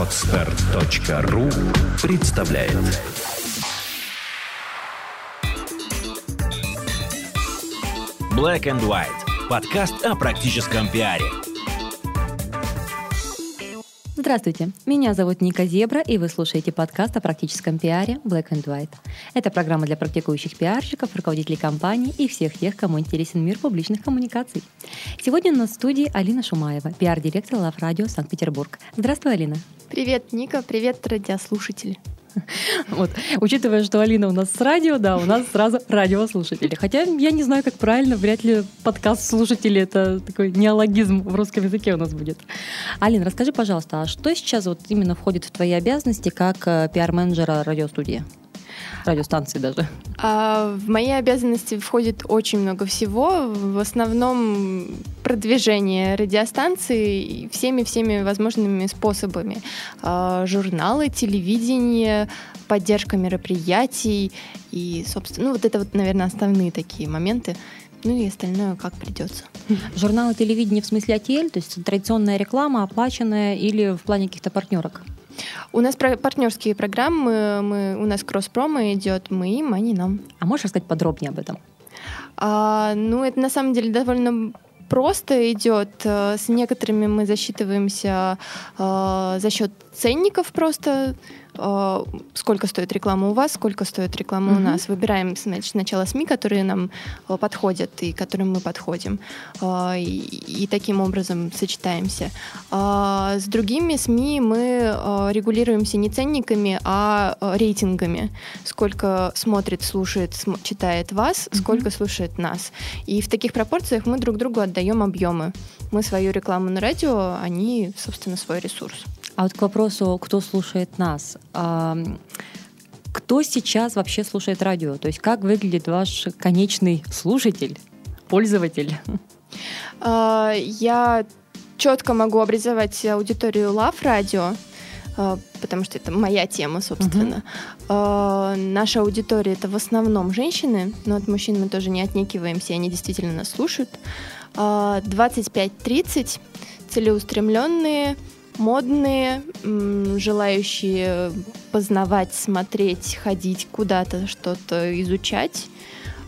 Отстар.ру представляет Black and White. Подкаст о практическом пиаре. Здравствуйте, меня зовут Ника Зебра, и вы слушаете подкаст о практическом пиаре Black and White. Это программа для практикующих пиарщиков, руководителей компаний и всех тех, кому интересен мир публичных коммуникаций. Сегодня у нас в студии Алина Шумаева, пиар-директор Лав Радио Санкт-Петербург. Здравствуй, Алина. Привет, Ника, привет, радиослушатели. Вот. Учитывая, что Алина у нас с радио, да, у нас сразу радиослушатели. Хотя я не знаю, как правильно, вряд ли подкаст слушатели это такой неологизм в русском языке у нас будет. Алина, расскажи, пожалуйста, а что сейчас вот именно входит в твои обязанности как э, пиар-менеджера радиостудии? Радиостанции даже? А, в мои обязанности входит очень много всего. В основном продвижение радиостанции всеми-всеми возможными способами. А, журналы, телевидение, поддержка мероприятий и, собственно, ну вот это вот, наверное, основные такие моменты. Ну и остальное как придется. Журналы телевидения в смысле АТЛ, то есть традиционная реклама, оплаченная или в плане каких-то партнерок? У нас про- партнерские программы, мы, у нас кросс-промо идет, мы им, они нам. А можешь рассказать подробнее об этом? А, ну, это на самом деле довольно просто идет. Э, с некоторыми мы засчитываемся э, за счет ценников просто сколько стоит реклама у вас, сколько стоит реклама mm-hmm. у нас. Выбираем значит, сначала СМИ, которые нам э, подходят и которым мы подходим. Э, и, и таким образом сочетаемся. С другими СМИ мы регулируемся не ценниками, а рейтингами. Сколько смотрит, слушает, см- читает вас, mm-hmm. сколько слушает нас. И в таких пропорциях мы друг другу отдаем объемы. Мы свою рекламу на радио, они, собственно, свой ресурс. А вот к вопросу, кто слушает нас. Кто сейчас вообще слушает радио? То есть как выглядит ваш конечный слушатель, пользователь? А, я четко могу образовать аудиторию Love Radio, а, потому что это моя тема, собственно. Uh-huh. Наша аудитория это в основном женщины, но от мужчин мы тоже не отнекиваемся, они действительно нас слушают. 25-30 целеустремленные, модные, желающие познавать, смотреть, ходить куда-то, что-то изучать.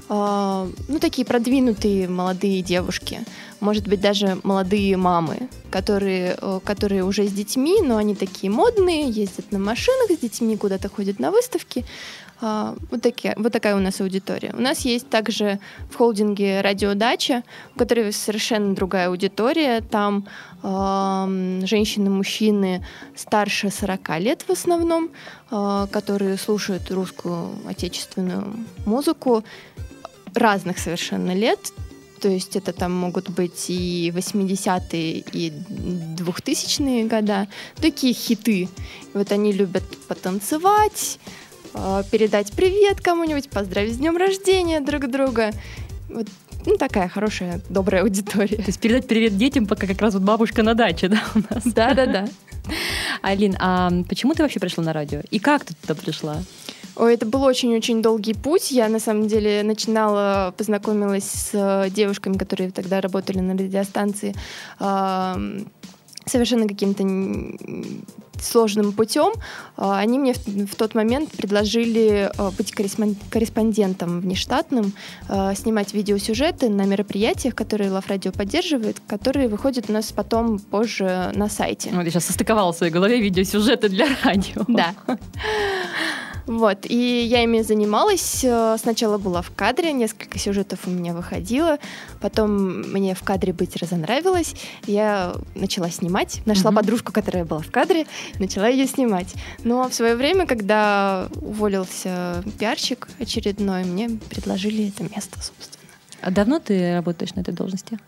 А, ну, такие продвинутые молодые девушки, может быть, даже молодые мамы, которые, э, которые уже с детьми, но они такие модные, ездят на машинах с детьми, куда-то ходят на выставки. А, вот, такие, вот такая у нас аудитория. У нас есть также в холдинге радиодача, у которой совершенно другая аудитория. Там э, женщины, мужчины старше 40 лет в основном, э, которые слушают русскую отечественную музыку разных совершенно лет. То есть это там могут быть и 80-е, и 2000-е года. Такие хиты. Вот они любят потанцевать, Э, передать привет кому-нибудь, поздравить с днем рождения друг друга. Вот ну, такая хорошая, добрая аудитория. То есть передать привет детям, пока как раз вот бабушка на даче, да, у нас? Да-да-да. Алин, а почему ты вообще пришла на радио? И как ты туда пришла? Ой, это был очень-очень долгий путь. Я, на самом деле, начинала, познакомилась с э, девушками, которые тогда работали на радиостанции, совершенно каким-то сложным путем, а, они мне в, тот момент предложили а, быть корреспондентом внештатным, а, снимать видеосюжеты на мероприятиях, которые Лав Радио поддерживает, которые выходят у нас потом позже на сайте. Вот я сейчас состыковала в своей голове видеосюжеты для радио. Да. Вот, и я ими занималась. Э, сначала была в кадре, несколько сюжетов у меня выходило. Потом мне в кадре быть разонравилось. Я начала снимать. Нашла mm-hmm. подружку, которая была в кадре, начала ее снимать. Но в свое время, когда уволился пиарщик очередной, мне предложили это место, собственно. А давно ты работаешь на этой должности?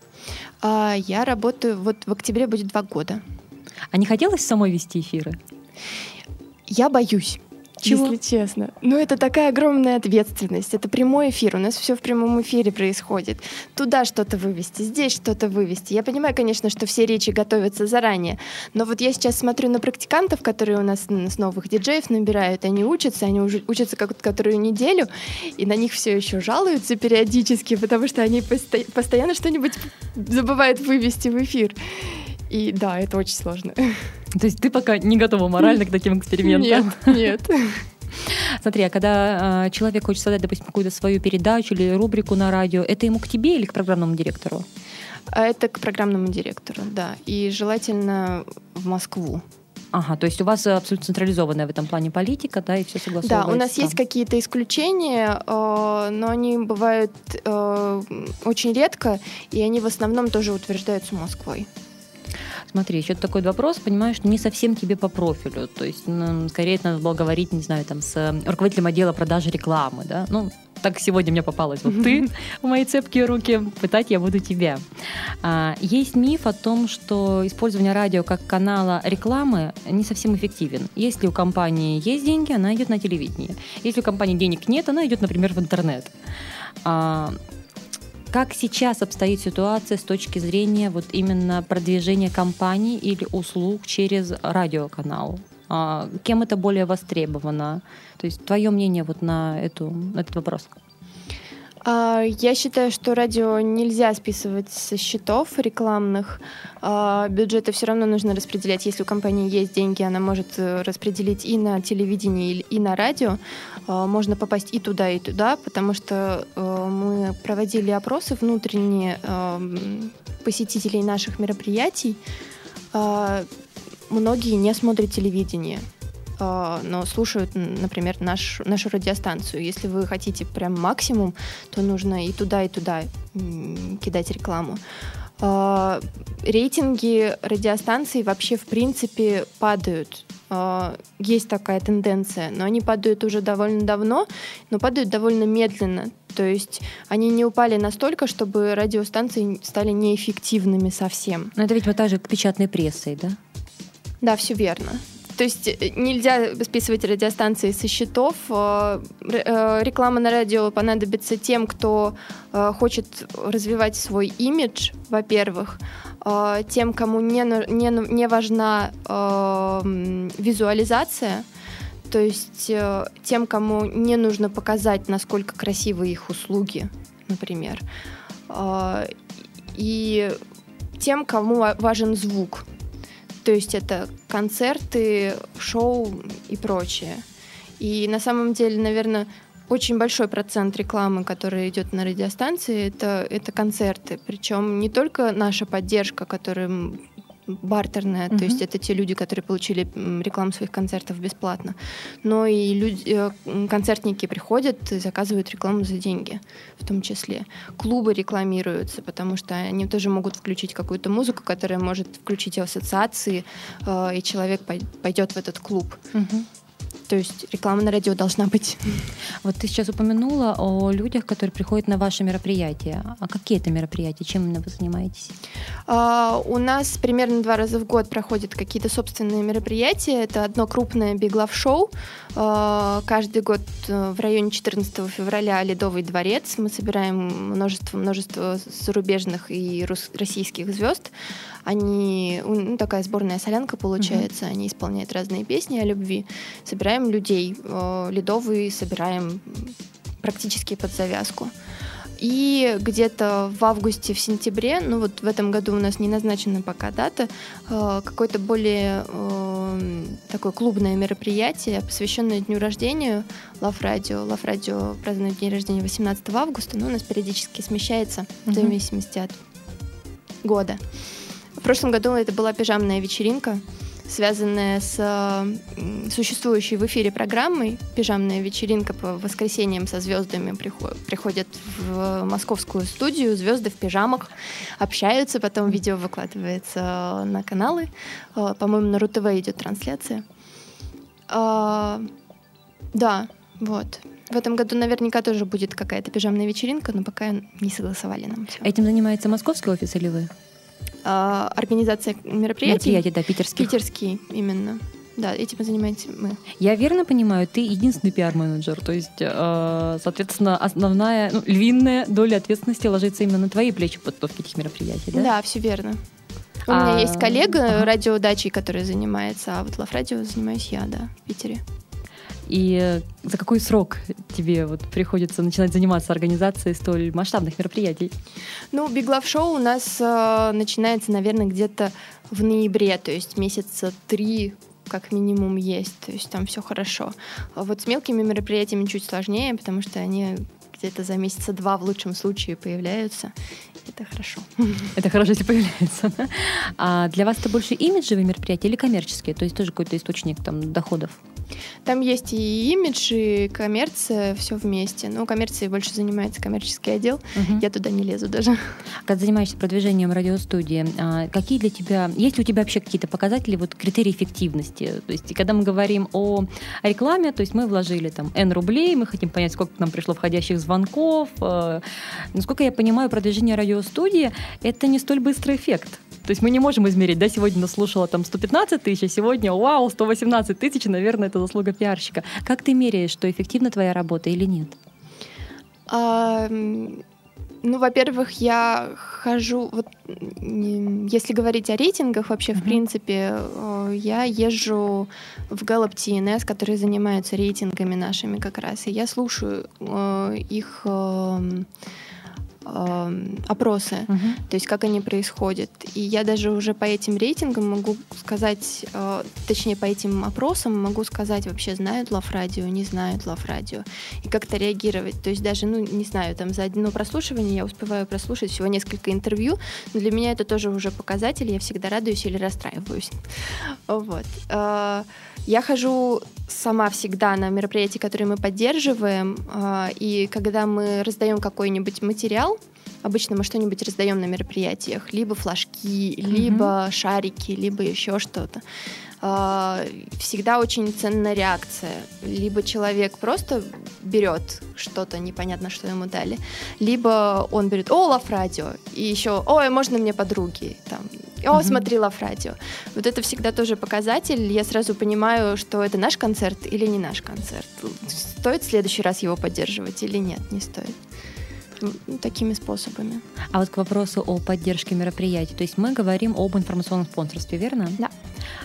А, я работаю, вот в октябре будет два года. А не хотелось самой вести эфиры? Я боюсь. Чего? Если честно. Ну, это такая огромная ответственность. Это прямой эфир. У нас все в прямом эфире происходит. Туда что-то вывести, здесь что-то вывести. Я понимаю, конечно, что все речи готовятся заранее. Но вот я сейчас смотрю на практикантов, которые у нас с новых диджеев набирают. Они учатся, они уже учатся как которую неделю, и на них все еще жалуются периодически, потому что они посто постоянно что-нибудь забывают вывести в эфир. И да, это очень сложно. То есть ты пока не готова морально к таким экспериментам? Нет, нет. Смотри, а когда э, человек хочет создать, допустим, какую-то свою передачу или рубрику на радио, это ему к тебе или к программному директору? А это к программному директору, да. И желательно в Москву. Ага, то есть у вас абсолютно централизованная в этом плане политика, да, и все согласовывается? Да, у нас есть какие-то исключения, э, но они бывают э, очень редко, и они в основном тоже утверждаются Москвой. Смотри, еще такой вопрос, понимаешь, не совсем тебе по профилю. То есть, ну, скорее надо было говорить, не знаю, там, с э, руководителем отдела продажи рекламы, да? Ну, так сегодня мне попалась вот ты в мои цепкие руки, пытать я буду тебя. А, есть миф о том, что использование радио как канала рекламы не совсем эффективен. Если у компании есть деньги, она идет на телевидение. Если у компании денег нет, она идет, например, в интернет. А, как сейчас обстоит ситуация с точки зрения вот именно продвижения компаний или услуг через радиоканал? А, кем это более востребовано? То есть твое мнение вот на, эту, этот вопрос? А, я считаю, что радио нельзя списывать со счетов рекламных. А, бюджеты все равно нужно распределять. Если у компании есть деньги, она может э, распределить и на телевидении, и на радио. А, можно попасть и туда, и туда, потому что э, мы проводили опросы внутренние посетителей наших мероприятий. Многие не смотрят телевидение. А, но слушают, например, наш, нашу радиостанцию. Если вы хотите прям максимум, то нужно и туда, и туда кидать рекламу. А, рейтинги радиостанций вообще в принципе падают. А, есть такая тенденция, но они падают уже довольно давно, но падают довольно медленно. То есть они не упали настолько, чтобы радиостанции стали неэффективными совсем. Но это ведь вот так же печатной прессой, да? Да, все верно. То есть э, нельзя списывать радиостанции со счетов. Э, э, реклама на радио понадобится тем, кто хочет развивать свой имидж, во-первых, тем, кому не, не, не важна визуализация, то есть тем, кому не нужно показать, насколько красивы их услуги, например, и тем, кому важен звук. То есть это концерты, шоу и прочее. И на самом деле, наверное, очень большой процент рекламы, которая идет на радиостанции, это, это концерты. Причем не только наша поддержка, которым бартерная, uh-huh. то есть это те люди, которые получили рекламу своих концертов бесплатно, но и люди, э, концертники приходят и заказывают рекламу за деньги, в том числе. Клубы рекламируются, потому что они тоже могут включить какую-то музыку, которая может включить ассоциации, э, и человек пойдет в этот клуб. Uh-huh. То есть реклама на радио должна быть. Вот ты сейчас упомянула о людях, которые приходят на ваши мероприятия. А какие это мероприятия? Чем именно вы занимаетесь? А, у нас примерно два раза в год проходят какие-то собственные мероприятия. Это одно крупное Show. А, каждый год э, в районе 14 февраля Ледовый дворец. Мы собираем множество, множество зарубежных и российских звезд. Они, ну, такая сборная солянка получается, mm-hmm. они исполняют разные песни о любви. Собираем людей, э, ледовые собираем практически под завязку. И где-то в августе, в сентябре, ну вот в этом году у нас не назначена пока дата, э, какое-то более э, такое клубное мероприятие, посвященное дню рождения Love Radio. Love Radio празднует день рождения 18 августа, но у нас периодически смещается в зависимости от года. Прошлом году это была пижамная вечеринка, связанная с существующей в эфире программой. Пижамная вечеринка по воскресеньям со звездами приходят в московскую студию, звезды в пижамах общаются, потом видео выкладывается на каналы. Э, по-моему, на РУ-ТВ идет трансляция. А, да, вот. В этом году наверняка тоже будет какая-то пижамная вечеринка, но пока не согласовали нам все. Этим занимается московский офис или вы? А, организация мероприятий. Мероприятий, да, питерских. Питерский, именно. Да, этим занимаемся мы. Я верно понимаю, ты единственный пиар-менеджер, то есть, э, соответственно, основная, ну, львиная доля ответственности ложится именно на твои плечи подготовки этих мероприятий, да? Да, все верно. У а... меня есть коллега ага. радиодачей, который занимается, а вот Лав Радио занимаюсь я, да, в Питере. И за какой срок тебе вот приходится начинать заниматься организацией столь масштабных мероприятий? Ну, Big Love Show у нас э, начинается, наверное, где-то в ноябре, то есть месяца три как минимум есть, то есть там все хорошо. А вот с мелкими мероприятиями чуть сложнее, потому что они где-то за месяца два в лучшем случае появляются. Это хорошо. Это хорошо, если появляется. А для вас это больше имиджевые мероприятия или коммерческие? То есть тоже какой-то источник там, доходов? Там есть и имидж, и коммерция, все вместе. Но коммерцией больше занимается коммерческий отдел. Угу. Я туда не лезу даже. Когда занимаешься продвижением радиостудии, а какие для тебя, есть ли у тебя вообще какие-то показатели, вот критерии эффективности? То есть, когда мы говорим о рекламе, то есть мы вложили там N рублей, мы хотим понять, сколько нам пришло входящих звонков. Э, насколько я понимаю, продвижение радиостудии — это не столь быстрый эффект. То есть мы не можем измерить, да, сегодня наслушала там 115 тысяч, а сегодня, вау, 118 тысяч, наверное, это заслуга пиарщика. Как ты меряешь, что эффективна твоя работа или нет? А, ну, во-первых, я хожу, вот если говорить о рейтингах, вообще, uh-huh. в принципе, я езжу в Gallup TNS, которые занимаются рейтингами нашими как раз, и я слушаю э, их э, опросы, угу. то есть как они происходят. И я даже уже по этим рейтингам могу сказать, э, точнее по этим опросам могу сказать вообще знают Лав Радио, не знают Лав Радио, и как-то реагировать. То есть даже, ну не знаю, там за одно прослушивание я успеваю прослушать всего несколько интервью, но для меня это тоже уже показатель, я всегда радуюсь или расстраиваюсь. Вот. Э, я хожу сама всегда на мероприятия, которые мы поддерживаем, э, и когда мы раздаем какой-нибудь материал, обычно мы что-нибудь раздаем на мероприятиях, либо флажки, mm-hmm. либо шарики, либо еще что-то. А, всегда очень ценна реакция. Либо человек просто берет что-то, непонятно, что ему дали, либо он берет, о, Лав Радио, и еще, ой, можно мне подруги, там, о, mm-hmm. смотри Лав Радио. Вот это всегда тоже показатель. Я сразу понимаю, что это наш концерт или не наш концерт. Стоит в следующий раз его поддерживать или нет, не стоит такими способами. А вот к вопросу о поддержке мероприятий, то есть мы говорим об информационном спонсорстве, верно? Да.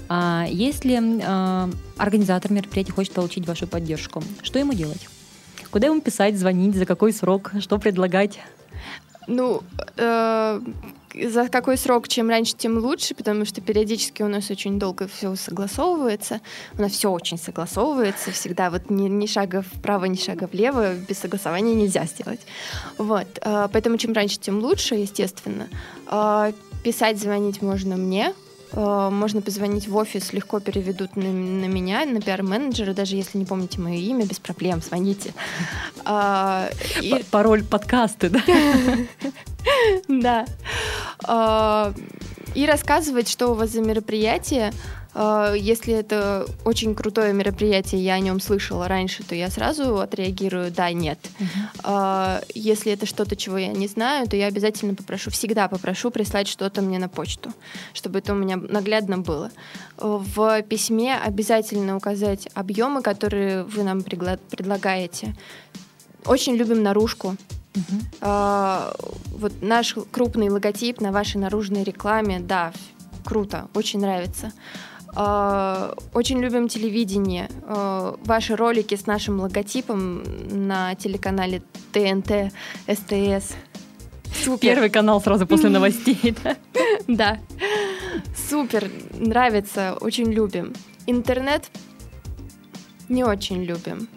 А если а, организатор мероприятия хочет получить вашу поддержку, что ему делать? Куда ему писать, звонить, за какой срок, что предлагать? Ну, э, за какой срок, чем раньше, тем лучше, потому что периодически у нас очень долго все согласовывается. У нас все очень согласовывается всегда. Вот ни, ни шага вправо, ни шага влево без согласования нельзя сделать. Вот. Э, поэтому чем раньше, тем лучше, естественно. Э, писать, звонить можно мне, можно позвонить в офис, легко переведут на, на меня, на пиар-менеджера, даже если не помните мое имя, без проблем, звоните. А, и... Пароль подкасты, да? Да. А, и рассказывать, что у вас за мероприятие, если это очень крутое мероприятие, я о нем слышала раньше, то я сразу отреагирую да, нет. Uh-huh. Если это что-то, чего я не знаю, то я обязательно попрошу, всегда попрошу прислать что-то мне на почту, чтобы это у меня наглядно было. В письме обязательно указать объемы, которые вы нам предлагаете. Очень любим наружку. Uh-huh. Вот наш крупный логотип на вашей наружной рекламе, да, круто, очень нравится. А, очень любим телевидение. А, ваши ролики с нашим логотипом на телеканале ТНТ, СТС. Супер. Первый канал сразу после новостей. Да. Супер, нравится, очень любим. Интернет не очень любим.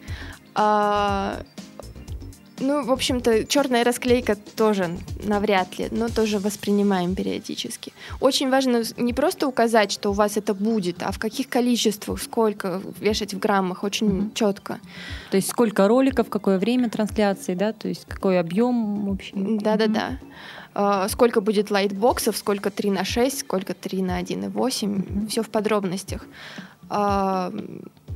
А, ну, в общем-то, черная расклейка тоже навряд ли, но тоже воспринимаем периодически. Очень важно не просто указать, что у вас это будет, а в каких количествах, сколько вешать в граммах, очень mm-hmm. четко. То есть сколько роликов, какое время трансляции, да, то есть какой объем вообще. Да-да-да. Uh, сколько будет лайтбоксов, сколько 3 на 6, сколько 3 на 1,8, mm-hmm. все в подробностях.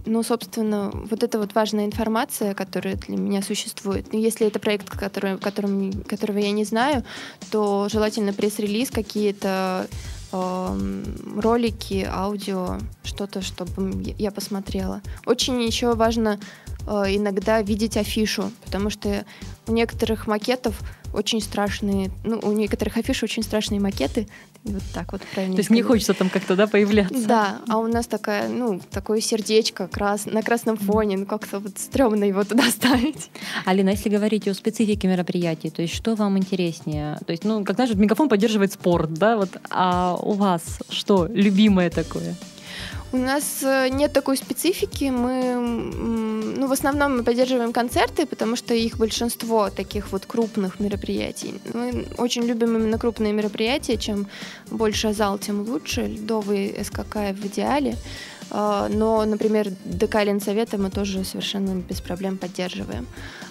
Ну, собственно, вот это вот важная информация, которая для меня существует. Но если это проект, который, которым, которого я не знаю, то желательно пресс-релиз, какие-то э, ролики, аудио, что-то, чтобы я посмотрела. Очень еще важно э, иногда видеть афишу, потому что у некоторых макетов очень страшные, ну, у некоторых афиш очень страшные макеты, вот так вот правильно. То есть не хочется там как-то, да, появляться? Да, а у нас такая, ну, такое сердечко крас... на красном фоне, ну, как-то вот стрёмно его туда ставить. Алина, если говорить о специфике мероприятий, то есть что вам интереснее? То есть, ну, как знаешь, мегафон поддерживает спорт, да, вот, а у вас что любимое такое? У нас э, нет такой специфики. Мы, ну, в основном мы поддерживаем концерты, потому что их большинство таких вот крупных мероприятий. Мы очень любим именно крупные мероприятия. Чем больше зал, тем лучше. Льдовый СКК в идеале. А, но, например, ДК Ленсовета мы тоже совершенно без проблем поддерживаем.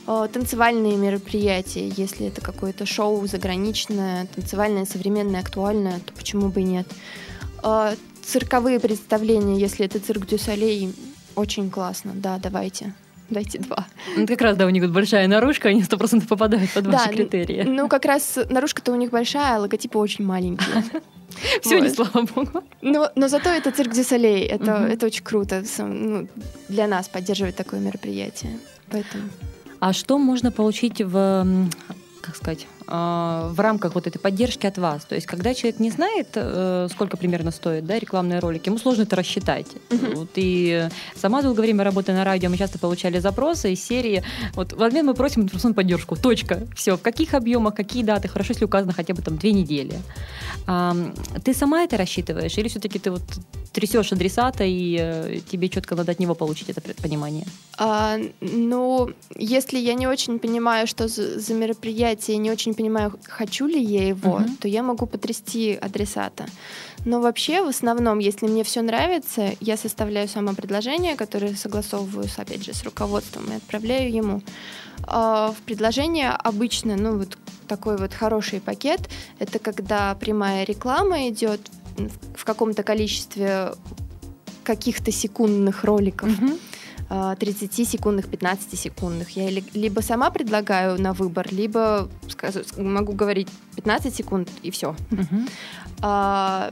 А, танцевальные мероприятия, если это какое-то шоу заграничное, танцевальное, современное, актуальное, то почему бы и нет. Цирковые представления, если это цирк Дюсалей, очень классно. Да, давайте. Дайте два. Ну, как раз, да, у них вот большая наружка, они сто процентов попадают под да, ваши критерии. Ну, как раз наружка-то у них большая, а логотипы очень маленькие. Все не слава богу. Но, но зато это цирк Дюсалей. Это, это очень круто ну, для нас поддерживать такое мероприятие. Поэтому. А что можно получить в, как сказать, в рамках вот этой поддержки от вас. То есть, когда человек не знает, э, сколько примерно стоит да, рекламные ролики, ему сложно это рассчитать. Uh-huh. Вот, и сама долгое время работая на радио, мы часто получали запросы из серии, вот в обмен мы просим информационную поддержку, точка, все, в каких объемах, какие даты, хорошо, если указано хотя бы там две недели. А, ты сама это рассчитываешь или все-таки ты вот трясешь адресата и э, тебе четко надо от него получить это понимание? А, ну, если я не очень понимаю, что за, за мероприятие, не очень понимаю, хочу ли я его, uh-huh. то я могу потрясти адресата. Но вообще, в основном, если мне все нравится, я составляю само предложение, которое согласовываю, опять же, с руководством и отправляю ему. А в предложение обычно, ну вот такой вот хороший пакет, это когда прямая реклама идет в каком-то количестве каких-то секундных роликов. Uh-huh 30-секундных, 15-секундных. Я либо сама предлагаю на выбор, либо могу говорить 15 секунд и все. Uh-huh. А,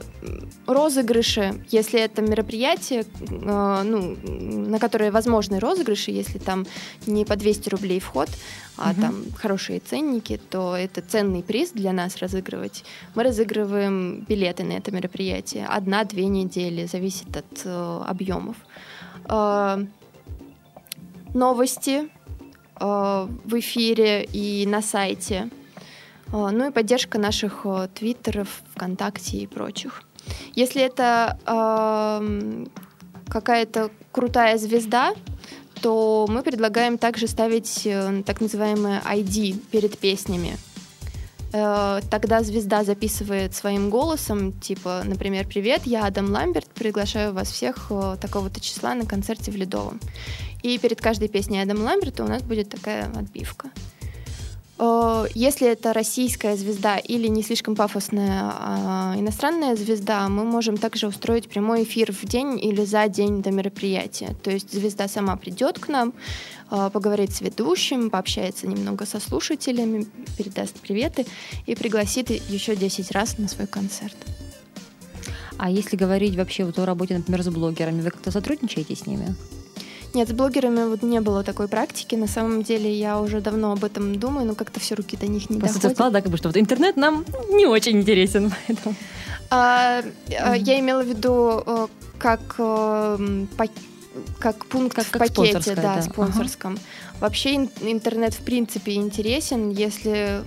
розыгрыши, если это мероприятие, а, ну, на которое возможны розыгрыши, если там не по 200 рублей вход, а угу. там хорошие ценники, то это ценный приз для нас разыгрывать. Мы разыгрываем билеты на это мероприятие. Одна-две недели, зависит от э, объемов. Э, новости э, в эфире и на сайте – а, ну и поддержка наших э, твиттеров, ВКонтакте и прочих. Если это э, какая-то крутая звезда, то мы предлагаем также ставить э, так называемое ID перед песнями. Э, тогда звезда записывает своим голосом, типа, например, «Привет, я Адам Ламберт, приглашаю вас всех э, такого-то числа на концерте в Ледовом». И перед каждой песней Адама Ламберта у нас будет такая отбивка. Если это российская звезда или не слишком пафосная а иностранная звезда, мы можем также устроить прямой эфир в день или за день до мероприятия. То есть звезда сама придет к нам, э, поговорит с ведущим, пообщается немного со слушателями, передаст приветы и пригласит еще 10 раз на свой концерт. А если говорить вообще вот о работе, например, с блогерами, вы как-то сотрудничаете с ними? Нет, с блогерами вот не было такой практики. На самом деле я уже давно об этом думаю, но как-то все руки до них не Просто доходят. сказала, да, как бы, что вот интернет нам не очень интересен. Поэтому. А, а, я имела в виду э, как э, как пункт как, в как пакете, да, да, спонсорском. Ага. Вообще интернет в принципе интересен, если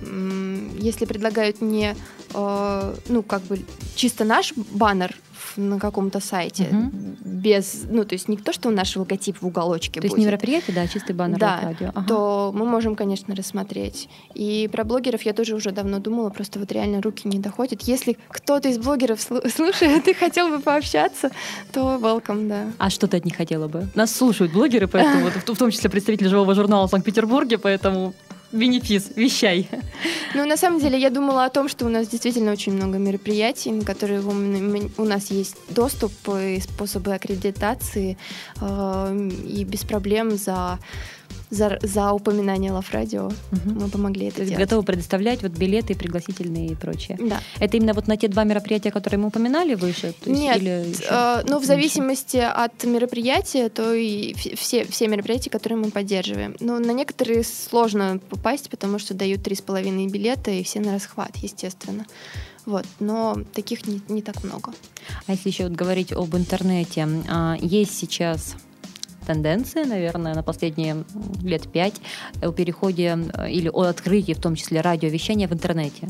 если предлагают не э, ну как бы чисто наш баннер на каком-то сайте угу. без, ну то есть не то, что наш логотип в уголочке. То будет. есть не мероприятие, да, а чистый баннер да, радио. Ага. То мы можем, конечно, рассмотреть. И про блогеров я тоже уже давно думала, просто вот реально руки не доходят. Если кто-то из блогеров слушает и хотел бы пообщаться, то welcome, да. А что ты от них хотела бы? Нас слушают блогеры, поэтому в том числе представители живого журнала в Санкт-Петербурге, поэтому бенефис, вещай. Ну, на самом деле, я думала о том, что у нас действительно очень много мероприятий, на которые у нас есть доступ и способы аккредитации, э, и без проблем за за, за упоминание Лав Радио. Мгм. Мы помогли это То делать. готовы предоставлять вот билеты, пригласительные и прочее. Да. Это именно вот на те два мероприятия, которые мы упоминали выше? То есть Нет, или э, ну, в зависимости от мероприятия, то и вс- все, все мероприятия, которые мы поддерживаем. Но на некоторые сложно попасть, потому что дают три с половиной билета, и все на расхват, естественно. Вот, но таких не, не так много. А если еще вот говорить об интернете, а, есть сейчас тенденция, наверное, на последние лет пять о переходе э, или о открытии, в том числе радиовещания в интернете.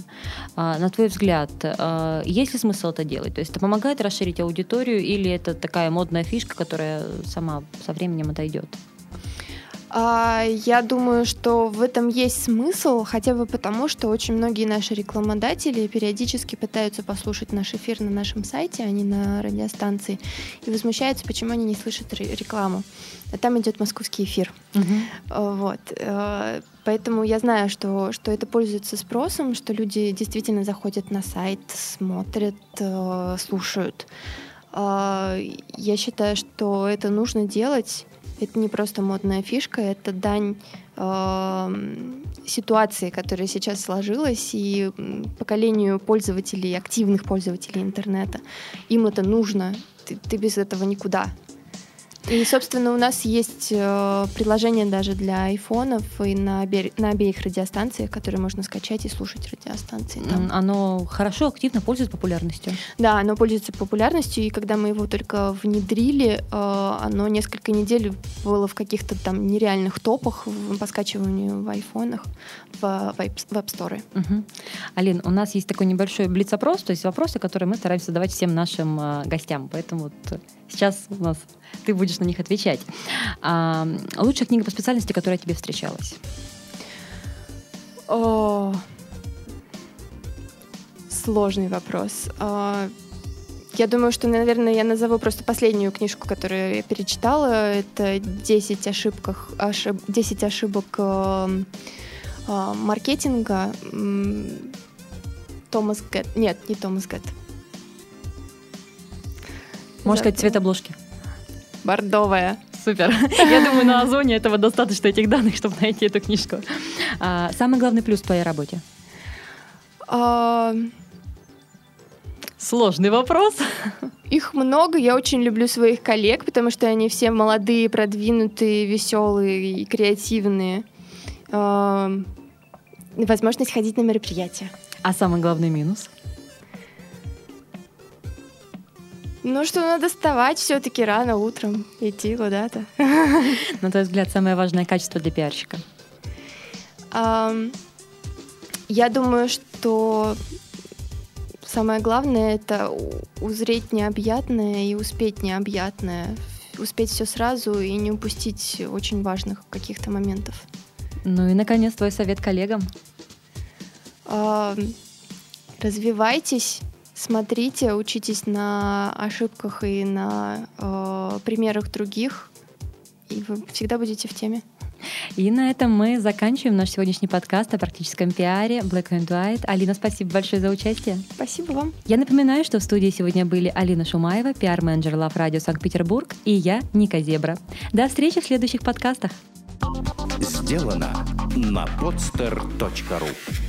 А, На твой взгляд, а, есть ли смысл это делать? То есть это помогает расширить аудиторию или это такая модная фишка, которая сама со временем отойдет? А, Я думаю, что в этом есть смысл, хотя бы потому, что очень многие наши рекламодатели периодически пытаются послушать наш эфир на нашем сайте, а не на радиостанции, и возмущаются, почему они не слышат ре- рекламу. А там идет московский эфир. А, Вот. э, Поэтому я знаю, что, что это пользуется спросом, что люди действительно заходят на сайт, смотрят, э, слушают. А, Я считаю, что это нужно делать. Это не просто модная фишка, это дань эм, ситуации, которая сейчас сложилась, и поколению пользователей, активных пользователей интернета. Им это нужно. Ты, ты без этого никуда. И, собственно, у нас есть э, приложение даже для айфонов и на, обе- на обеих радиостанциях, которые можно скачать и слушать радиостанции. там. Оно хорошо, активно пользуется популярностью. Да, оно пользуется популярностью, и когда мы его только внедрили, э, оно несколько недель было в каких-то там нереальных топах по скачиванию в айфонах, в, в App- Store. Мгм. Алин, у нас есть такой небольшой блиц-опрос, то есть вопросы, которые мы стараемся задавать всем нашим э, гостям. Поэтому вот сейчас у нас ты будешь на них отвечать. А, лучшая книга по специальности, которая тебе встречалась? О, сложный вопрос. А, Я думаю, что, наверное, я назову просто последнюю книжку, которую я перечитала. Это 10, ошибках, ошиб- 10 ошибок эм, а, маркетинга. Томас Гет. Нет, не Томас Гет. Можешь сказать цвет обложки? Бордовая. Супер. Я думаю, на Озоне этого достаточно этих данных, чтобы найти эту книжку. А, самый главный плюс в твоей работе? А, Сложный вопрос. Их много. Я очень люблю своих коллег, потому что они все молодые, продвинутые, веселые и креативные. А, Возможность ходить на мероприятия. А самый главный минус? Ну что, надо вставать все-таки рано утром, идти куда-то. На твой взгляд, самое важное качество для пиарщика? Я думаю, что самое главное это узреть необъятное и успеть необъятное. Успеть все сразу и не упустить очень важных каких-то моментов. Ну и, наконец, твой совет коллегам. Развивайтесь, смотрите, учитесь на ошибках и на э, примерах других, и вы всегда будете в теме. И на этом мы заканчиваем наш сегодняшний подкаст о практическом пиаре Black and White. Алина, спасибо большое за участие. Спасибо вам. Я напоминаю, что в студии сегодня были Алина Шумаева, пиар-менеджер Лав Радио Санкт-Петербург, и я, Ника Зебра. До встречи в следующих подкастах. Сделано на podster.ru